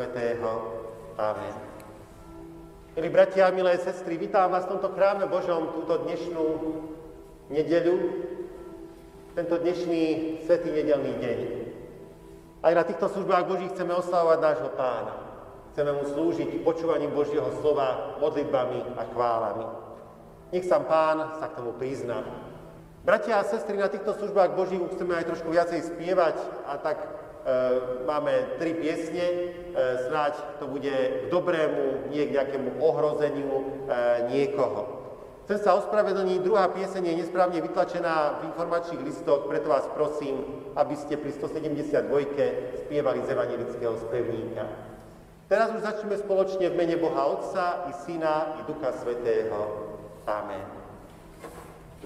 Svetého. Amen. Milí bratia milé sestry, vítam vás v tomto chráme Božom túto dnešnú nedeľu, tento dnešný svetý nedelný deň. Aj na týchto službách Božích chceme oslavovať nášho pána. Chceme mu slúžiť počúvaním Božieho slova, modlitbami a chválami. Nech sám pán sa k tomu prizná. Bratia a sestry, na týchto službách Božích chceme aj trošku viacej spievať a tak máme tri piesne, e, snáď to bude k dobrému, nie k nejakému ohrozeniu e, niekoho. Chcem sa ospravedlniť, druhá pieseň je nesprávne vytlačená v informačných listoch, preto vás prosím, aby ste pri 172 spievali z evangelického spevníka. Teraz už začneme spoločne v mene Boha Otca i Syna i Ducha Svetého. Amen.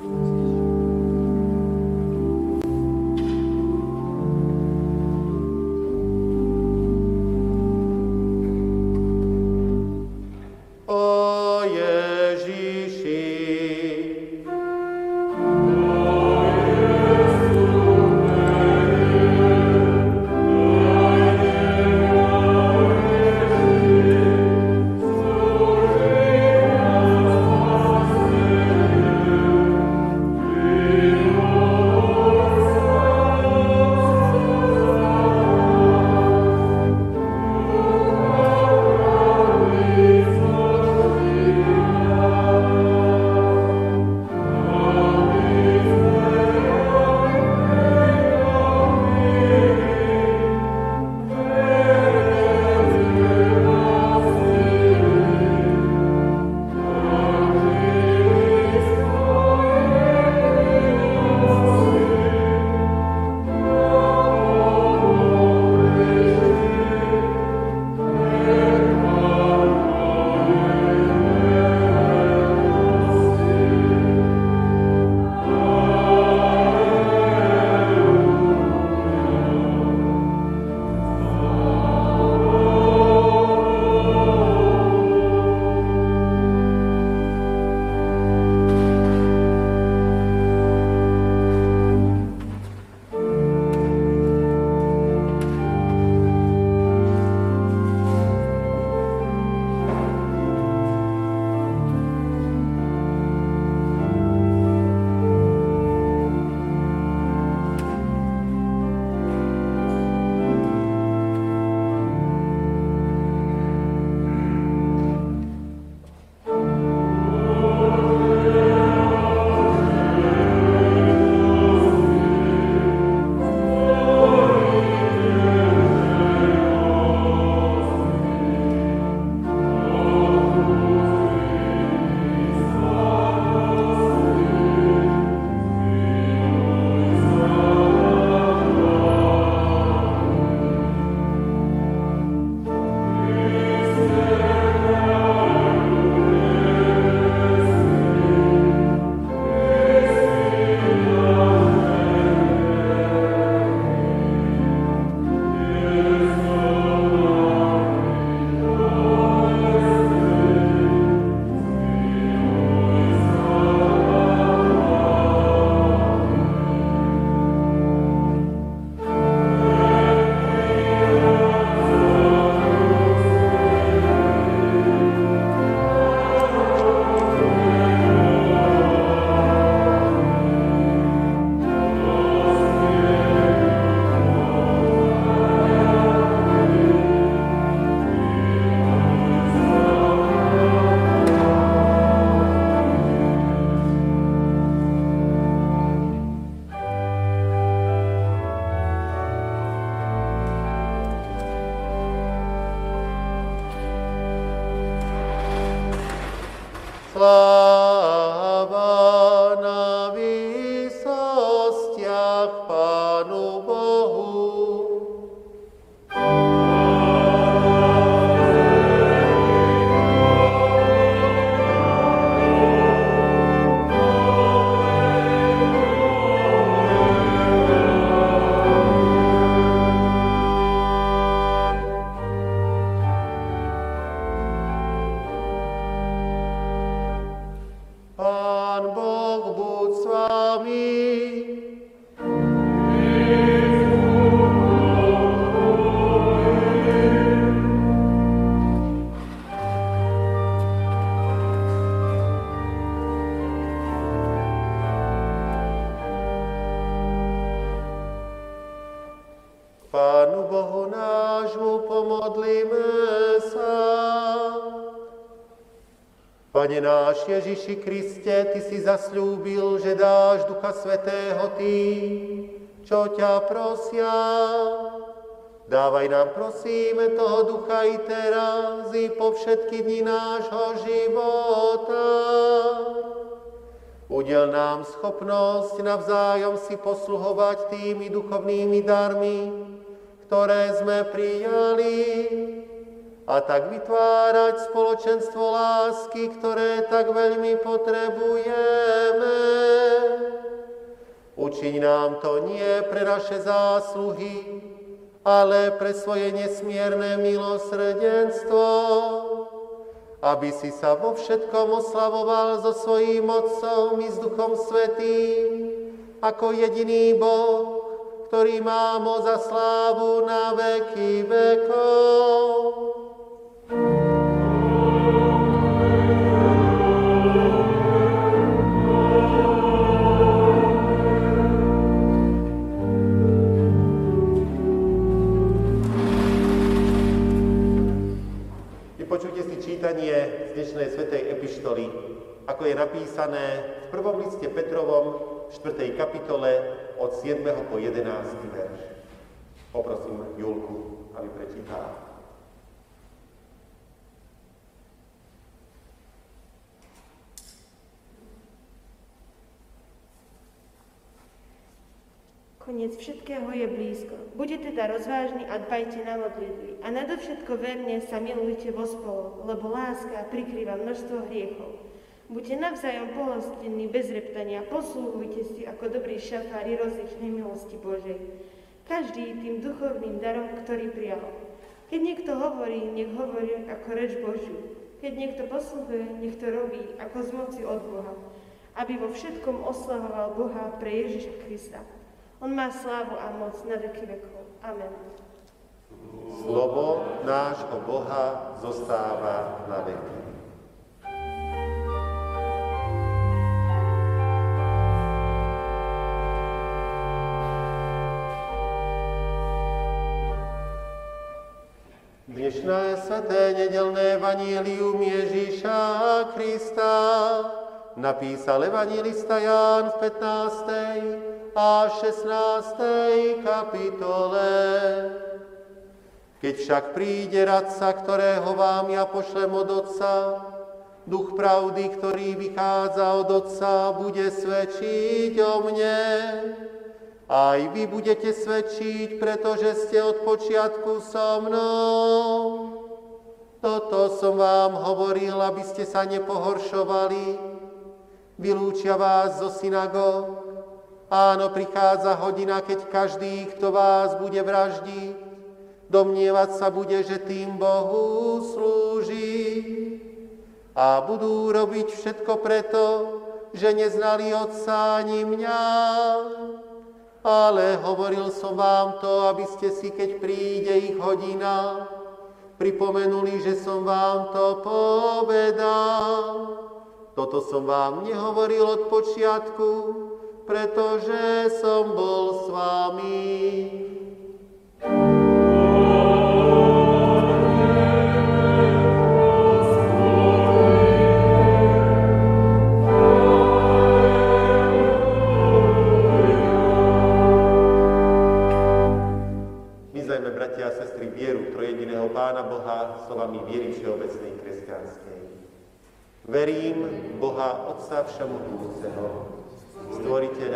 Pánu Oh. Ježiši Kriste, Ty si zasľúbil, že dáš Ducha Svetého tým, čo ťa prosia. Dávaj nám, prosíme, toho ducha i teraz, i po všetky dni nášho života. Udel nám schopnosť navzájom si posluhovať tými duchovnými darmi, ktoré sme prijali, a tak vytvárať spoločenstvo lásky, ktoré tak veľmi potrebujeme. Učiň nám to nie pre naše zásluhy, ale pre svoje nesmierne milosrdenstvo, aby si sa vo všetkom oslavoval so svojím Otcom i s Duchom Svetým, ako jediný Boh, ktorý má moc a slávu na veky vekov. Čítanie z dnešnej svetej epištoly, ako je napísané v prvom liste Petrovom, 4. kapitole od 7. po 11. verš. Poprosím Julku, aby prečítala. Koniec všetkého je blízko. Buďte teda rozvážni a dbajte na modlitby. A nadovšetko verne sa milujte vo spolu, lebo láska prikrýva množstvo hriechov. Buďte navzájom pohostinní bez reptania, poslúhujte si ako dobrí šafári rozličnej milosti Božej. Každý tým duchovným darom, ktorý prijal. Keď niekto hovorí, nech hovorí ako reč Božiu. Keď niekto poslúhuje, nech to robí ako z moci od Boha, aby vo všetkom oslavoval Boha pre Ježiša Krista. On má slávu a moc na veky vekov. Amen. Slovo nášho Boha zostáva na veky. Dnešné sveté nedelné vanílium Ježíša Krista napísal evangelista Ján v 15 a 16. kapitole. Keď však príde radca, ktorého vám ja pošlem od Otca, duch pravdy, ktorý vychádza od Otca, bude svedčiť o mne. Aj vy budete svedčiť, pretože ste od počiatku so mnou. Toto som vám hovoril, aby ste sa nepohoršovali. Vylúčia vás zo synagóg, Áno, prichádza hodina, keď každý, kto vás bude vraždiť, domnievať sa bude, že tým Bohu slúži. A budú robiť všetko preto, že neznali Otca ani mňa. Ale hovoril som vám to, aby ste si, keď príde ich hodina, pripomenuli, že som vám to povedal. Toto som vám nehovoril od počiatku, pretože som bol s vami. Vyzajme, bratia a sestry, vieru trojediného Pána Boha slovami viery všeobecnej kresťanskej. Verím Boha Otca Všemohúceho,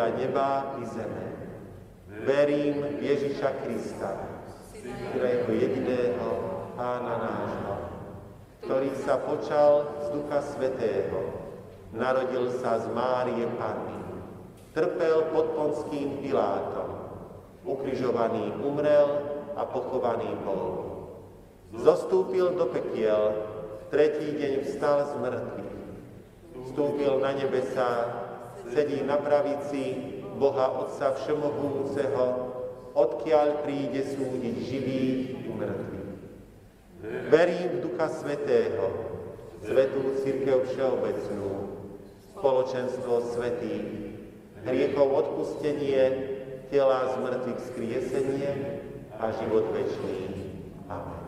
stvoriteľa neba i zeme. Verím Ježiša Krista, ktorého jediného Pána nášho, ktorý sa počal z Ducha Svetého, narodil sa z Márie Panny, trpel pod Ponským Pilátom, ukrižovaný umrel a pochovaný bol. Zostúpil do pekiel, tretí deň vstal z mŕtvych, vstúpil na nebesa sedí na pravici Boha Otca Všemohúceho, odkiaľ príde súdiť živých i mŕtvych. Verím v Ducha Svetého, Svetú Církev Všeobecnú, spoločenstvo svetých, hriechov odpustenie, tela z mŕtvych skriesenie a život večný. Amen.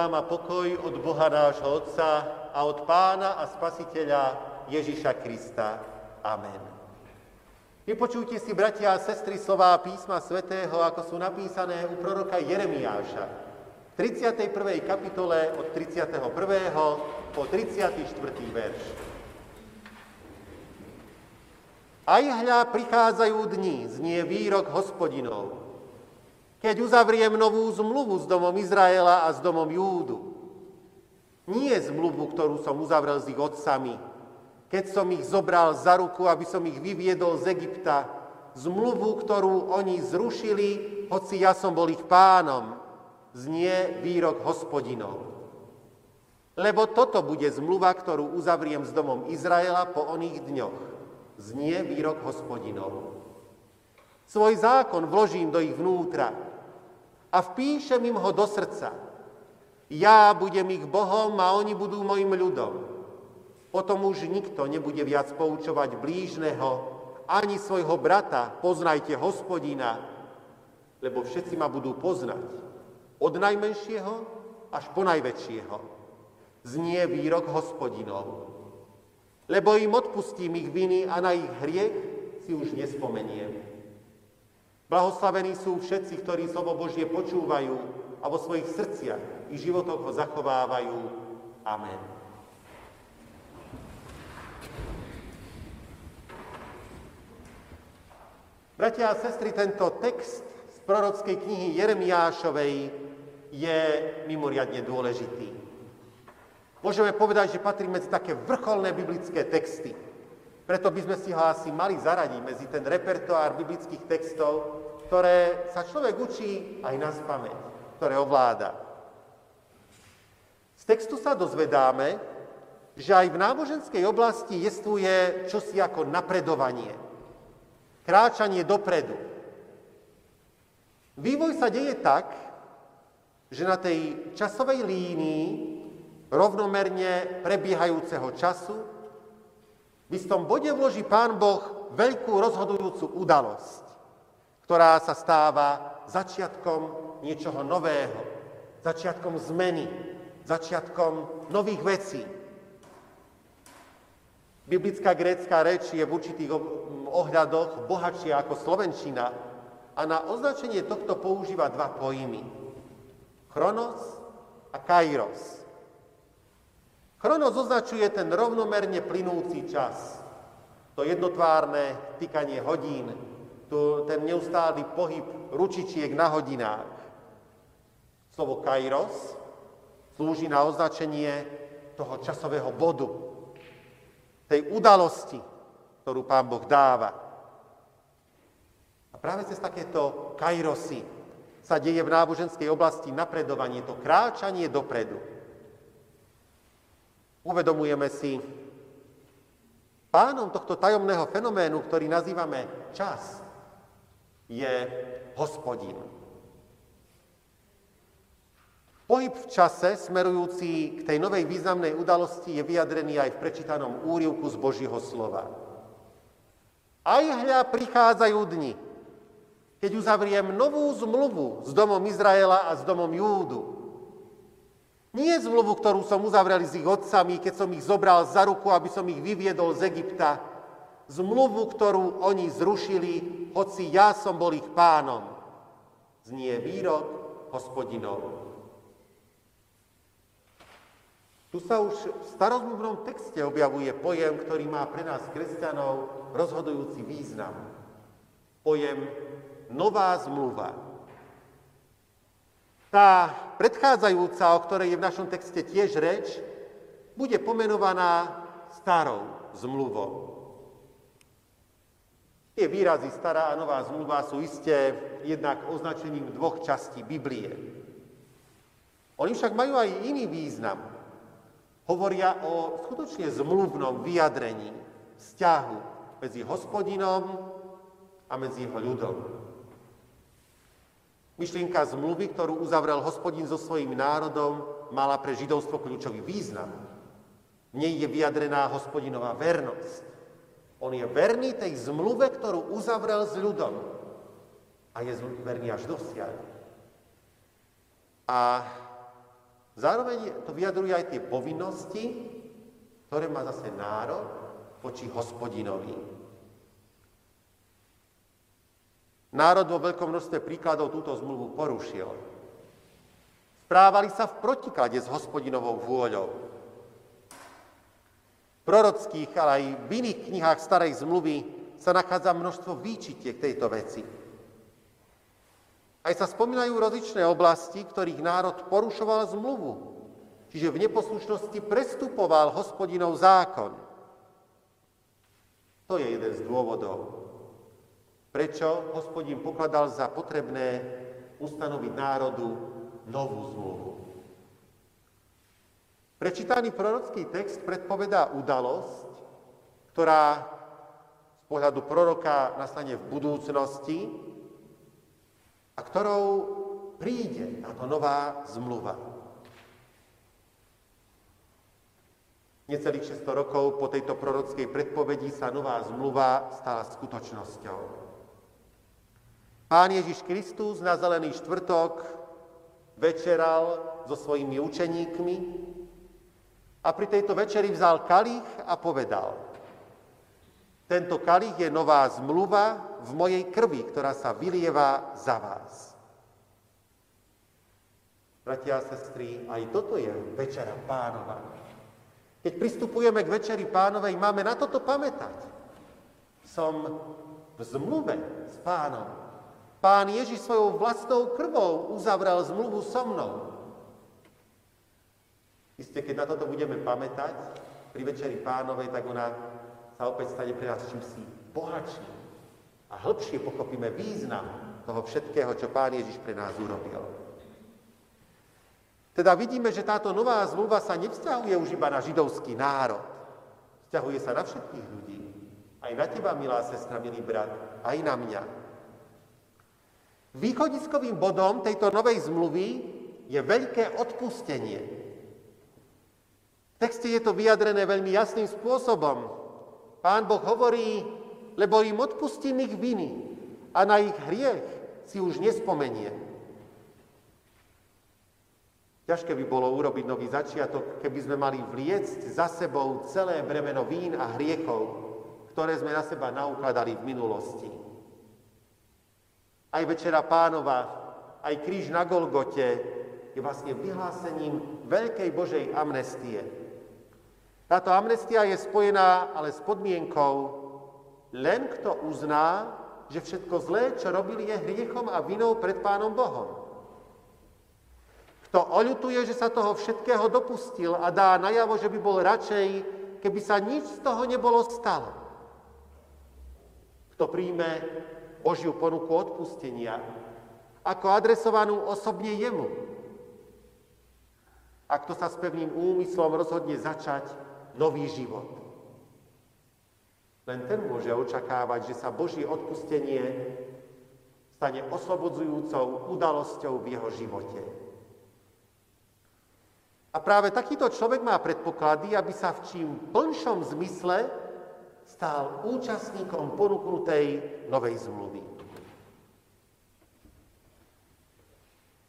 Vám a pokoj od Boha nášho Otca a od Pána a Spasiteľa Ježiša Krista. Amen. Vypočujte si, bratia a sestry, slová písma svätého, ako sú napísané u proroka Jeremiáša. V 31. kapitole od 31. po 34. verš. Aj hľa prichádzajú dni, znie výrok hospodinov, keď uzavriem novú zmluvu s domom Izraela a s domom Júdu. Nie zmluvu, ktorú som uzavrel s ich otcami, keď som ich zobral za ruku, aby som ich vyviedol z Egypta, zmluvu, ktorú oni zrušili, hoci ja som bol ich pánom, znie výrok hospodinov. Lebo toto bude zmluva, ktorú uzavriem s domom Izraela po oných dňoch. Znie výrok hospodinov. Svoj zákon vložím do ich vnútra, a vpíšem im ho do srdca. Ja budem ich Bohom a oni budú mojim ľudom. Potom už nikto nebude viac poučovať blížneho, ani svojho brata, poznajte hospodina, lebo všetci ma budú poznať. Od najmenšieho až po najväčšieho. Znie výrok hospodinov. Lebo im odpustím ich viny a na ich hriech si už nespomeniem. Blahoslavení sú všetci, ktorí slovo Božie počúvajú a vo svojich srdciach i životoch ho zachovávajú. Amen. Bratia a sestry, tento text z prorockej knihy Jeremiášovej je mimoriadne dôležitý. Môžeme povedať, že patrí medzi také vrcholné biblické texty. Preto by sme si ho asi mali zaradiť medzi ten repertoár biblických textov, ktoré sa človek učí aj na spameť, ktoré ovláda. Z textu sa dozvedáme, že aj v náboženskej oblasti jestvuje čosi ako napredovanie, kráčanie dopredu. Vývoj sa deje tak, že na tej časovej línii rovnomerne prebiehajúceho času v istom bode vloží Pán Boh veľkú rozhodujúcu udalosť ktorá sa stáva začiatkom niečoho nového, začiatkom zmeny, začiatkom nových vecí. Biblická grécka reč je v určitých ohľadoch bohatšia ako slovenčina a na označenie tohto používa dva pojmy. Chronos a kairos. Chronos označuje ten rovnomerne plynúci čas. To jednotvárne týkanie hodín, tu, ten neustály pohyb ručičiek na hodinách. Slovo kairos slúži na označenie toho časového bodu, tej udalosti, ktorú Pán Boh dáva. A práve cez takéto kairosy sa deje v náboženskej oblasti napredovanie, to kráčanie dopredu. Uvedomujeme si, pánom tohto tajomného fenoménu, ktorý nazývame čas, je hospodin. Pohyb v čase smerujúci k tej novej významnej udalosti je vyjadrený aj v prečítanom úrivku z Božího slova. Aj hľa prichádzajú dni, keď uzavriem novú zmluvu s domom Izraela a s domom Júdu. Nie zmluvu, ktorú som uzavrel s ich otcami, keď som ich zobral za ruku, aby som ich vyviedol z Egypta, zmluvu, ktorú oni zrušili, hoci ja som bol ich pánom. Znie výrok hospodinov. Tu sa už v starozmluvnom texte objavuje pojem, ktorý má pre nás kresťanov rozhodujúci význam. Pojem nová zmluva. Tá predchádzajúca, o ktorej je v našom texte tiež reč, bude pomenovaná starou zmluvou. Tie výrazy stará a nová zmluva sú isté jednak označením dvoch častí Biblie. Oni však majú aj iný význam. Hovoria o skutočne zmluvnom vyjadrení vzťahu medzi hospodinom a medzi jeho ľudom. Myšlienka zmluvy, ktorú uzavrel hospodin so svojím národom, mala pre židovstvo kľúčový význam. V nej je vyjadrená hospodinová vernosť. On je verný tej zmluve, ktorú uzavrel s ľudom. A je verný až dosiaľ. A Zároveň to vyjadruje aj tie povinnosti, ktoré má zase národ voči hospodinovi. Národ vo veľkom množstve príkladov túto zmluvu porušil. Správali sa v protiklade s hospodinovou vôľou. V prorockých, ale aj v iných knihách starej zmluvy sa nachádza množstvo výčitiek tejto veci. Aj sa spomínajú rozličné oblasti, ktorých národ porušoval zmluvu, čiže v neposlušnosti prestupoval hospodinov zákon. To je jeden z dôvodov, prečo hospodin pokladal za potrebné ustanoviť národu novú zmluvu. Prečítaný prorocký text predpovedá udalosť, ktorá z pohľadu proroka nastane v budúcnosti a ktorou príde táto nová zmluva. Necelých 600 rokov po tejto prorockej predpovedi sa nová zmluva stala skutočnosťou. Pán Ježiš Kristus na zelený štvrtok večeral so svojimi učeníkmi a pri tejto večeri vzal kalich a povedal, tento kalich je nová zmluva v mojej krvi, ktorá sa vylieva za vás. Bratia a sestry, aj toto je večera pánova. Keď pristupujeme k večeri pánovej, máme na toto pamätať. Som v zmluve s pánom. Pán Ježiš svojou vlastnou krvou uzavrel zmluvu so mnou. Isté, keď na toto budeme pamätať pri Večeri Pánovej, tak ona sa opäť stane pre nás čímsi bohatším a hĺbšie pochopíme význam toho všetkého, čo Pán Ježiš pre nás urobil. Teda vidíme, že táto nová zmluva sa nevzťahuje už iba na židovský národ. Vzťahuje sa na všetkých ľudí. Aj na teba, milá sestra, milý brat, aj na mňa. Východiskovým bodom tejto novej zmluvy je veľké odpustenie. V texte je to vyjadrené veľmi jasným spôsobom. Pán Boh hovorí, lebo im odpustím ich viny a na ich hriech si už nespomenie. Ťažké by bolo urobiť nový začiatok, keby sme mali vliecť za sebou celé bremeno vín a hriechov, ktoré sme na seba naukladali v minulosti. Aj Večera pánova, aj kríž na Golgote je vlastne vyhlásením veľkej Božej amnestie. Táto amnestia je spojená ale s podmienkou, len kto uzná, že všetko zlé, čo robili, je hriechom a vinou pred Pánom Bohom. Kto oľutuje, že sa toho všetkého dopustil a dá najavo, že by bol radšej, keby sa nič z toho nebolo stalo. Kto príjme Božiu ponuku odpustenia, ako adresovanú osobne jemu. A kto sa s pevným úmyslom rozhodne začať nový život. Len ten môže očakávať, že sa Božie odpustenie stane oslobodzujúcou udalosťou v jeho živote. A práve takýto človek má predpoklady, aby sa v čím plnšom zmysle stal účastníkom ponúknutej novej zmluvy.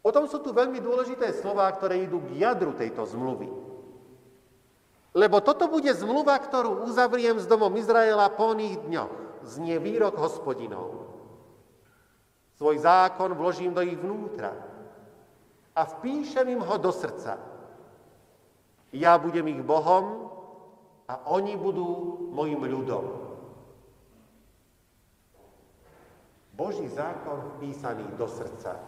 Potom sú tu veľmi dôležité slová, ktoré idú k jadru tejto zmluvy. Lebo toto bude zmluva, ktorú uzavriem s domom Izraela po oných dňoch, znie výrok hospodinov. Svoj zákon vložím do ich vnútra a vpíšem im ho do srdca. Ja budem ich Bohom a oni budú mojim ľudom. Boží zákon vpísaný do srdca.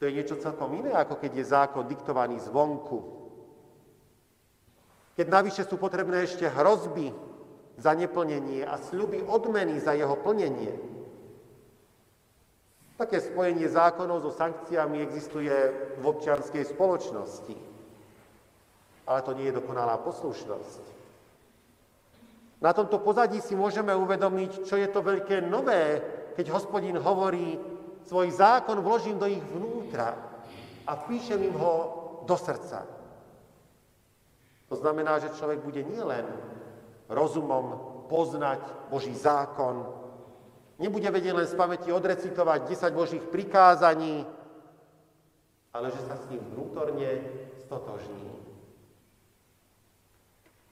To je niečo celkom iné, ako keď je zákon diktovaný zvonku. Keď navyše sú potrebné ešte hrozby za neplnenie a sľuby odmeny za jeho plnenie. Také spojenie zákonov so sankciami existuje v občianskej spoločnosti ale to nie je dokonalá poslušnosť. Na tomto pozadí si môžeme uvedomiť, čo je to veľké nové, keď hospodin hovorí, svoj zákon vložím do ich vnútra a píšem im ho do srdca. To znamená, že človek bude nielen rozumom poznať Boží zákon, nebude vedieť len z pamäti odrecitovať 10 Božích prikázaní, ale že sa s ním vnútorne stotožní.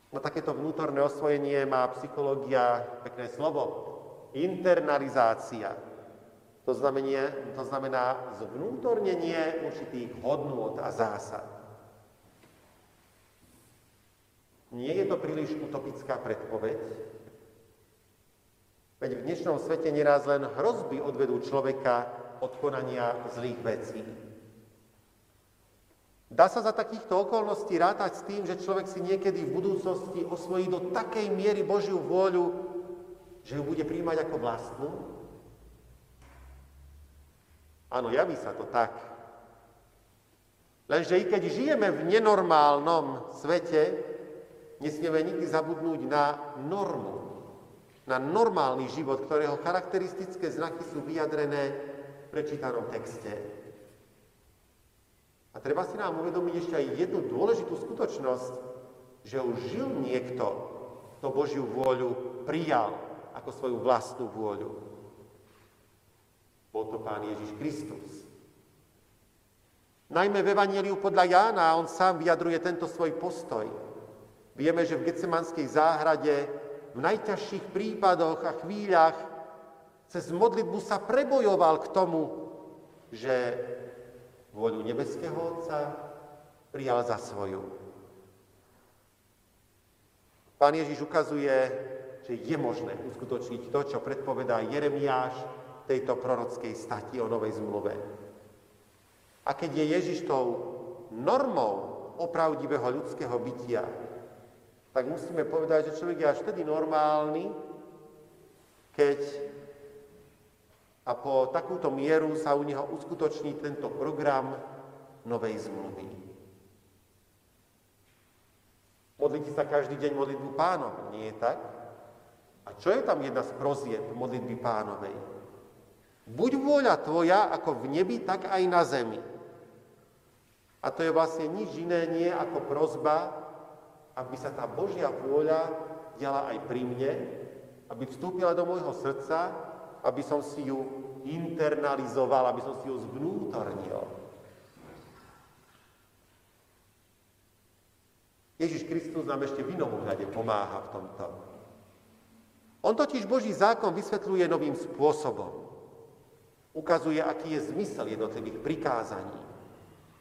No takéto vnútorné osvojenie má psychológia pekné slovo. Internalizácia. To znamená, to znamená zvnútornenie určitých hodnôt a zásad. Nie je to príliš utopická predpoveď, veď v dnešnom svete neraz len hrozby odvedú človeka od konania zlých vecí. Dá sa za takýchto okolností rátať s tým, že človek si niekedy v budúcnosti osvojí do takej miery Božiu vôľu, že ju bude príjmať ako vlastnú? Áno, javí sa to tak. Lenže i keď žijeme v nenormálnom svete, nesmieme nikdy zabudnúť na normu, na normálny život, ktorého charakteristické znaky sú vyjadrené v prečítanom texte. A treba si nám uvedomiť ešte aj jednu dôležitú skutočnosť, že už žil niekto, kto Božiu vôľu prijal ako svoju vlastnú vôľu. Bol to Pán Ježiš Kristus. Najmä v Evangeliu podľa Jána on sám vyjadruje tento svoj postoj. Vieme, že v Getsemanskej záhrade v najťažších prípadoch a chvíľach cez modlitbu sa prebojoval k tomu, že vôľu nebeského Otca prijal za svoju. Pán Ježiš ukazuje, že je možné uskutočniť to, čo predpovedá Jeremiáš tejto prorockej stati o Novej zmluve. A keď je Ježiš tou normou opravdivého ľudského bytia, tak musíme povedať, že človek je až vtedy normálny, keď a po takúto mieru sa u neho uskutoční tento program Novej zmluvy. Modlíte sa každý deň modlitbu pánom, nie je tak? A čo je tam jedna z prozieb modlitby pánovej? Buď vôľa tvoja ako v nebi, tak aj na zemi. A to je vlastne nič iné nie ako prozba, aby sa tá Božia vôľa diala aj pri mne, aby vstúpila do môjho srdca, aby som si ju internalizoval, aby som si ju zvnútornil. Ježiš Kristus nám ešte v inom ohľade pomáha v tomto. On totiž Boží zákon vysvetľuje novým spôsobom. Ukazuje, aký je zmysel jednotlivých prikázaní.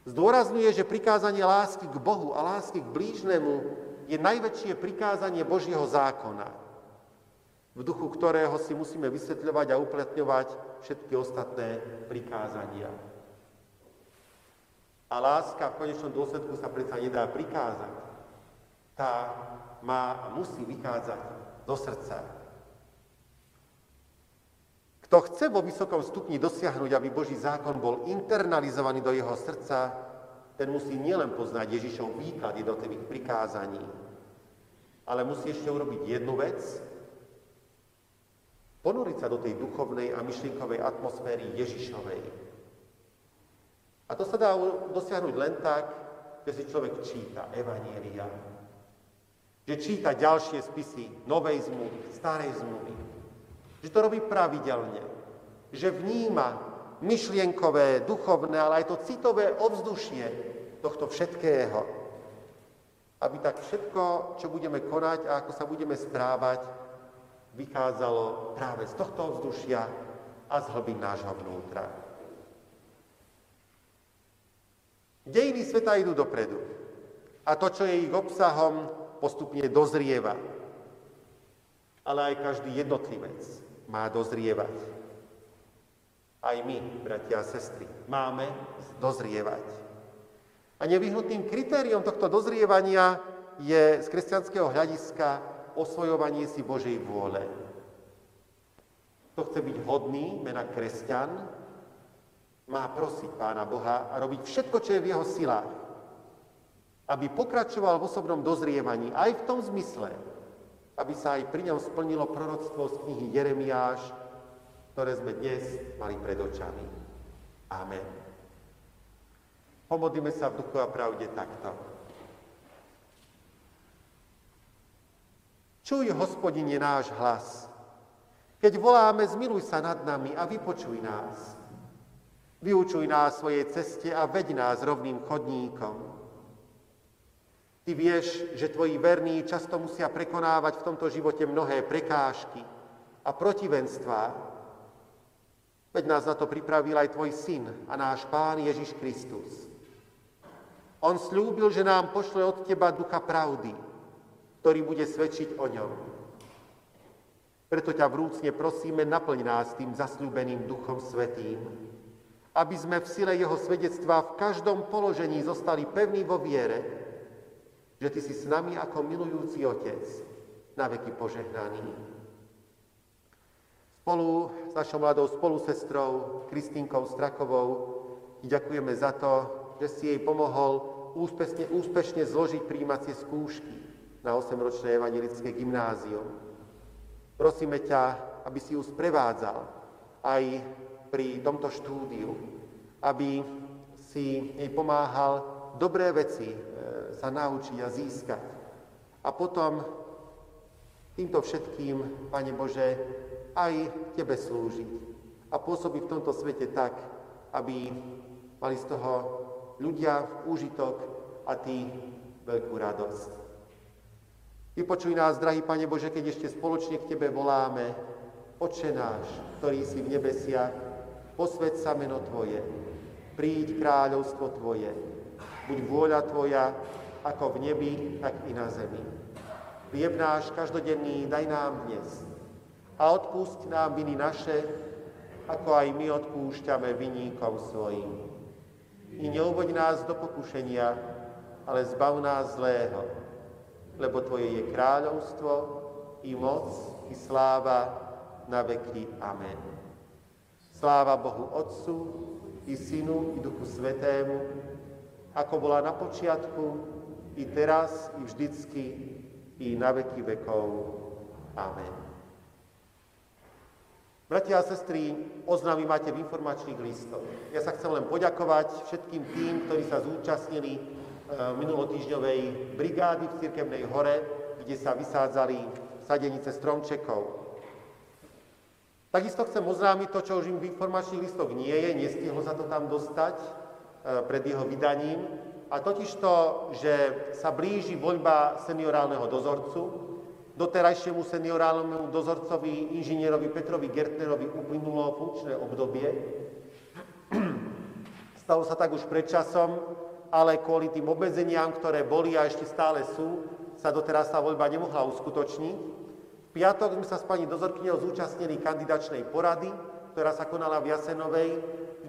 Zdôrazňuje, že prikázanie lásky k Bohu a lásky k blížnemu je najväčšie prikázanie Božieho zákona, v duchu ktorého si musíme vysvetľovať a uplatňovať všetky ostatné prikázania. A láska v konečnom dôsledku sa predsa nedá prikázať. Tá má a musí vychádzať do srdca. Kto chce vo vysokom stupni dosiahnuť, aby Boží zákon bol internalizovaný do jeho srdca, ten musí nielen poznať Ježišov výklad jednotlivých prikázaní, ale musí ešte urobiť jednu vec, ponoriť sa do tej duchovnej a myšlienkovej atmosféry Ježišovej. A to sa dá dosiahnuť len tak, že si človek číta Evanielia, že číta ďalšie spisy Novej zmluvy, Starej zmluvy, že to robí pravidelne, že vníma myšlienkové, duchovné, ale aj to citové ovzdušie tohto všetkého. Aby tak všetko, čo budeme konať a ako sa budeme správať, vychádzalo práve z tohto ovzdušia a z hlbín nášho vnútra. Dejiny sveta idú dopredu a to, čo je ich obsahom, postupne dozrieva. Ale aj každý jednotlivec má dozrievať. Aj my, bratia a sestry, máme dozrievať. A nevyhnutným kritériom tohto dozrievania je z kresťanského hľadiska osvojovanie si Božej vôle. Kto chce byť hodný, mena kresťan, má prosiť Pána Boha a robiť všetko, čo je v jeho silách, aby pokračoval v osobnom dozrievaní aj v tom zmysle, aby sa aj pri ňom splnilo proroctvo z knihy Jeremiáš, ktoré sme dnes mali pred očami. Amen. Pomodlíme sa v duchu a pravde takto. Čuj, hospodine, náš hlas. Keď voláme, zmiluj sa nad nami a vypočuj nás. Vyučuj nás svojej ceste a veď nás rovným chodníkom. Ty vieš, že tvoji verní často musia prekonávať v tomto živote mnohé prekážky a protivenstvá. Veď nás na to pripravil aj tvoj syn a náš pán Ježiš Kristus. On slúbil, že nám pošle od teba ducha pravdy, ktorý bude svedčiť o ňom. Preto ťa vrúcne prosíme, naplň nás tým zasľúbeným duchom svetým, aby sme v sile jeho svedectva v každom položení zostali pevní vo viere, že Ty si s nami ako milujúci Otec, na veky požehnaný. Spolu s našou mladou spolusestrou Kristínkou Strakovou ďakujeme za to, že si jej pomohol úspešne, úspešne zložiť príjímacie skúšky na 8-ročné evangelické gymnázium. Prosíme ťa, aby si ju sprevádzal aj pri tomto štúdiu, aby si jej pomáhal dobré veci e, sa naučiť a získať. A potom týmto všetkým, Pane Bože, aj Tebe slúžiť a pôsobiť v tomto svete tak, aby mali z toho ľudia úžitok a Ty veľkú radosť. Vypočuj nás, drahý Pane Bože, keď ešte spoločne k Tebe voláme, Oče náš, ktorý si v nebesiach, posved sa meno Tvoje, príď kráľovstvo Tvoje, buď vôľa Tvoja, ako v nebi, tak i na zemi. Chlieb náš každodenný daj nám dnes a odpúšť nám viny naše, ako aj my odpúšťame viníkom svojim. I neuboď nás do pokušenia, ale zbav nás zlého, lebo Tvoje je kráľovstvo, i moc, i sláva na veky. Amen. Sláva Bohu Otcu, i Synu, i Duchu Svetému, ako bola na počiatku, i teraz, i vždycky, i na veky vekov. Amen. Bratia a sestry, oznámy máte v informačných listoch. Ja sa chcem len poďakovať všetkým tým, ktorí sa zúčastnili minulotýždňovej brigády v Cirkevnej hore, kde sa vysádzali sadenice stromčekov. Takisto chcem oznámiť to, čo už im v informačných listoch nie je, nestihlo sa to tam dostať e, pred jeho vydaním, a totiž to, že sa blíži voľba seniorálneho dozorcu. Doterajšiemu seniorálnemu dozorcovi, inžinierovi Petrovi Gertnerovi uplynulo funkčné obdobie. Stalo sa tak už pred časom, ale kvôli tým obmedzeniam, ktoré boli a ešte stále sú, sa doteraz tá voľba nemohla uskutočniť piatok sme sa s pani dozorkyňou zúčastnili kandidačnej porady, ktorá sa konala v Jasenovej,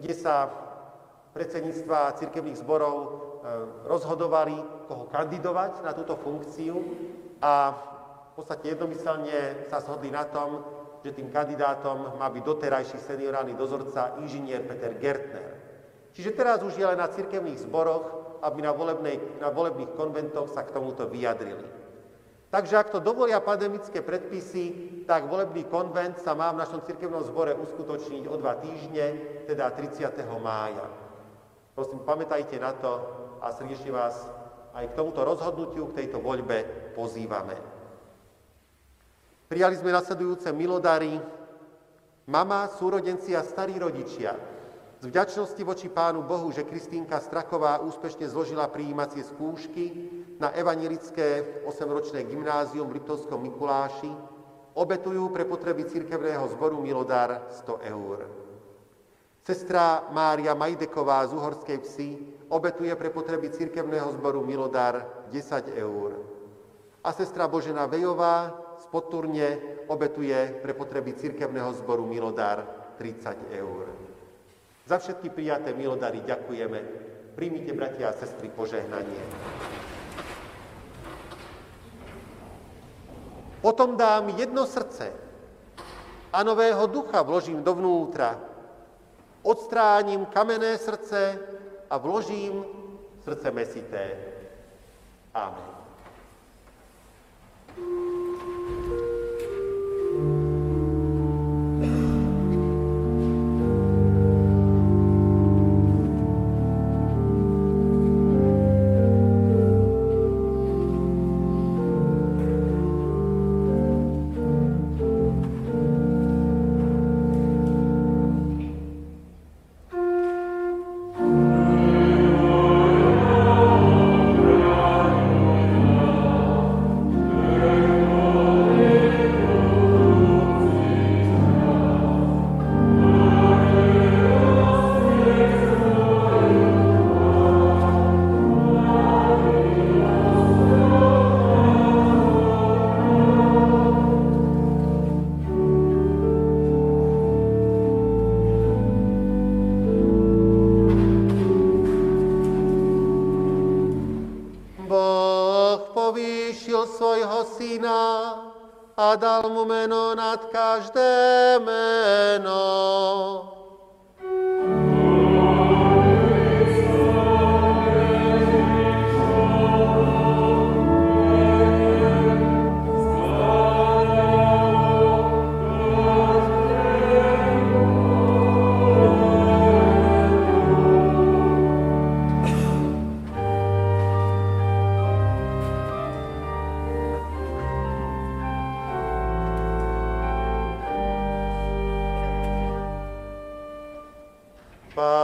kde sa predsedníctva cirkevných zborov e, rozhodovali, koho kandidovať na túto funkciu a v podstate jednomyselne sa shodli na tom, že tým kandidátom má byť doterajší seniorálny dozorca inžinier Peter Gertner. Čiže teraz už je len na cirkevných zboroch, aby na, volebnej, na volebných konventoch sa k tomuto vyjadrili. Takže ak to dovolia pandemické predpisy, tak volebný konvent sa má v našom cirkevnom zbore uskutočniť o dva týždne, teda 30. mája. Prosím, pamätajte na to a srdečne vás aj k tomuto rozhodnutiu, k tejto voľbe pozývame. Prijali sme nasledujúce milodary mama, súrodenci a starí rodičia, z vďačnosti voči Pánu Bohu, že Kristínka Straková úspešne zložila prijímacie skúšky na evangelické 8-ročné gymnázium v Liptovskom Mikuláši, obetujú pre potreby cirkevného zboru Milodar 100 eur. Sestra Mária Majdeková z Uhorskej vsi obetuje pre potreby cirkevného zboru Milodar 10 eur. A sestra Božena Vejová z Poturne obetuje pre potreby cirkevného zboru Milodar 30 eur. Za všetky prijaté milodary ďakujeme. Príjmite, bratia a sestry, požehnanie. Potom dám jedno srdce a nového ducha vložím dovnútra. Odstránim kamenné srdce a vložím srdce mesité. Amen.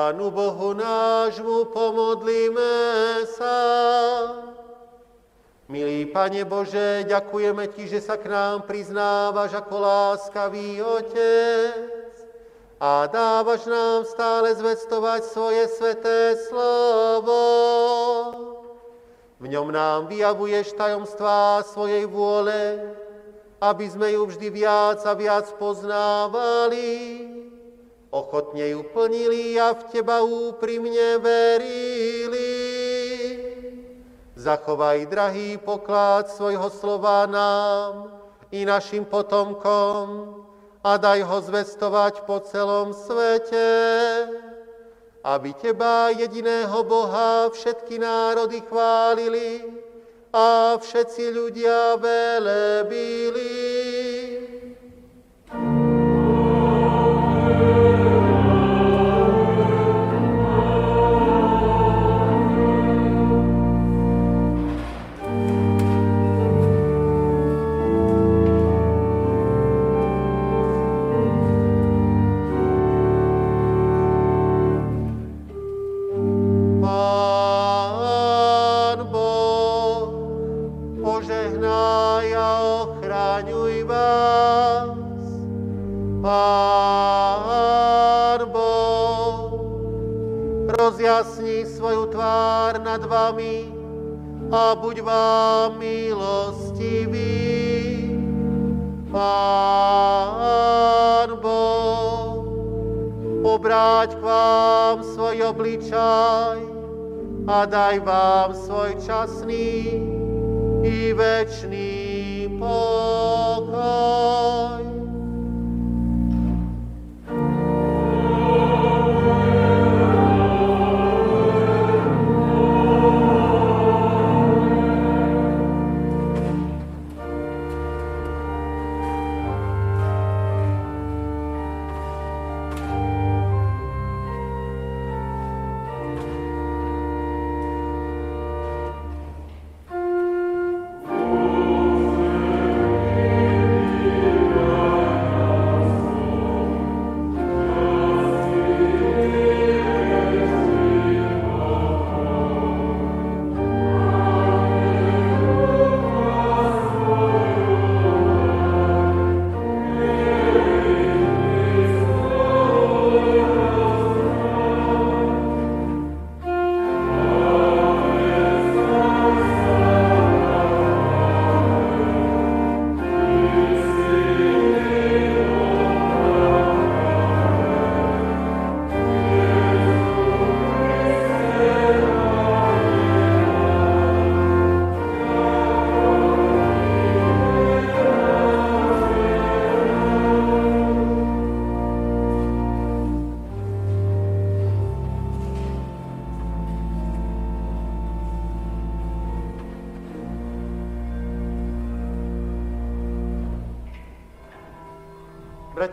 Pánu Bohu nášmu pomodlíme sa. Milý Pane Bože, ďakujeme Ti, že sa k nám priznávaš ako láskavý Otec a dávaš nám stále zvestovať svoje sveté slovo. V ňom nám vyjavuješ tajomstvá svojej vôle, aby sme ju vždy viac a viac poznávali ochotne ju plnili a v Teba úprimne verili. Zachovaj, drahý poklad svojho slova nám i našim potomkom a daj ho zvestovať po celom svete, aby Teba, jediného Boha, všetky národy chválili a všetci ľudia velebili.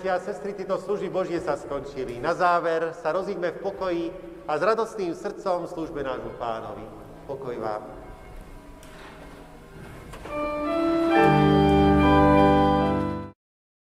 Bratia a sestry, tieto služby Božie sa skončili. Na záver sa rozíďme v pokoji a s radostným srdcom službe nášmu pánovi. Pokoj vám.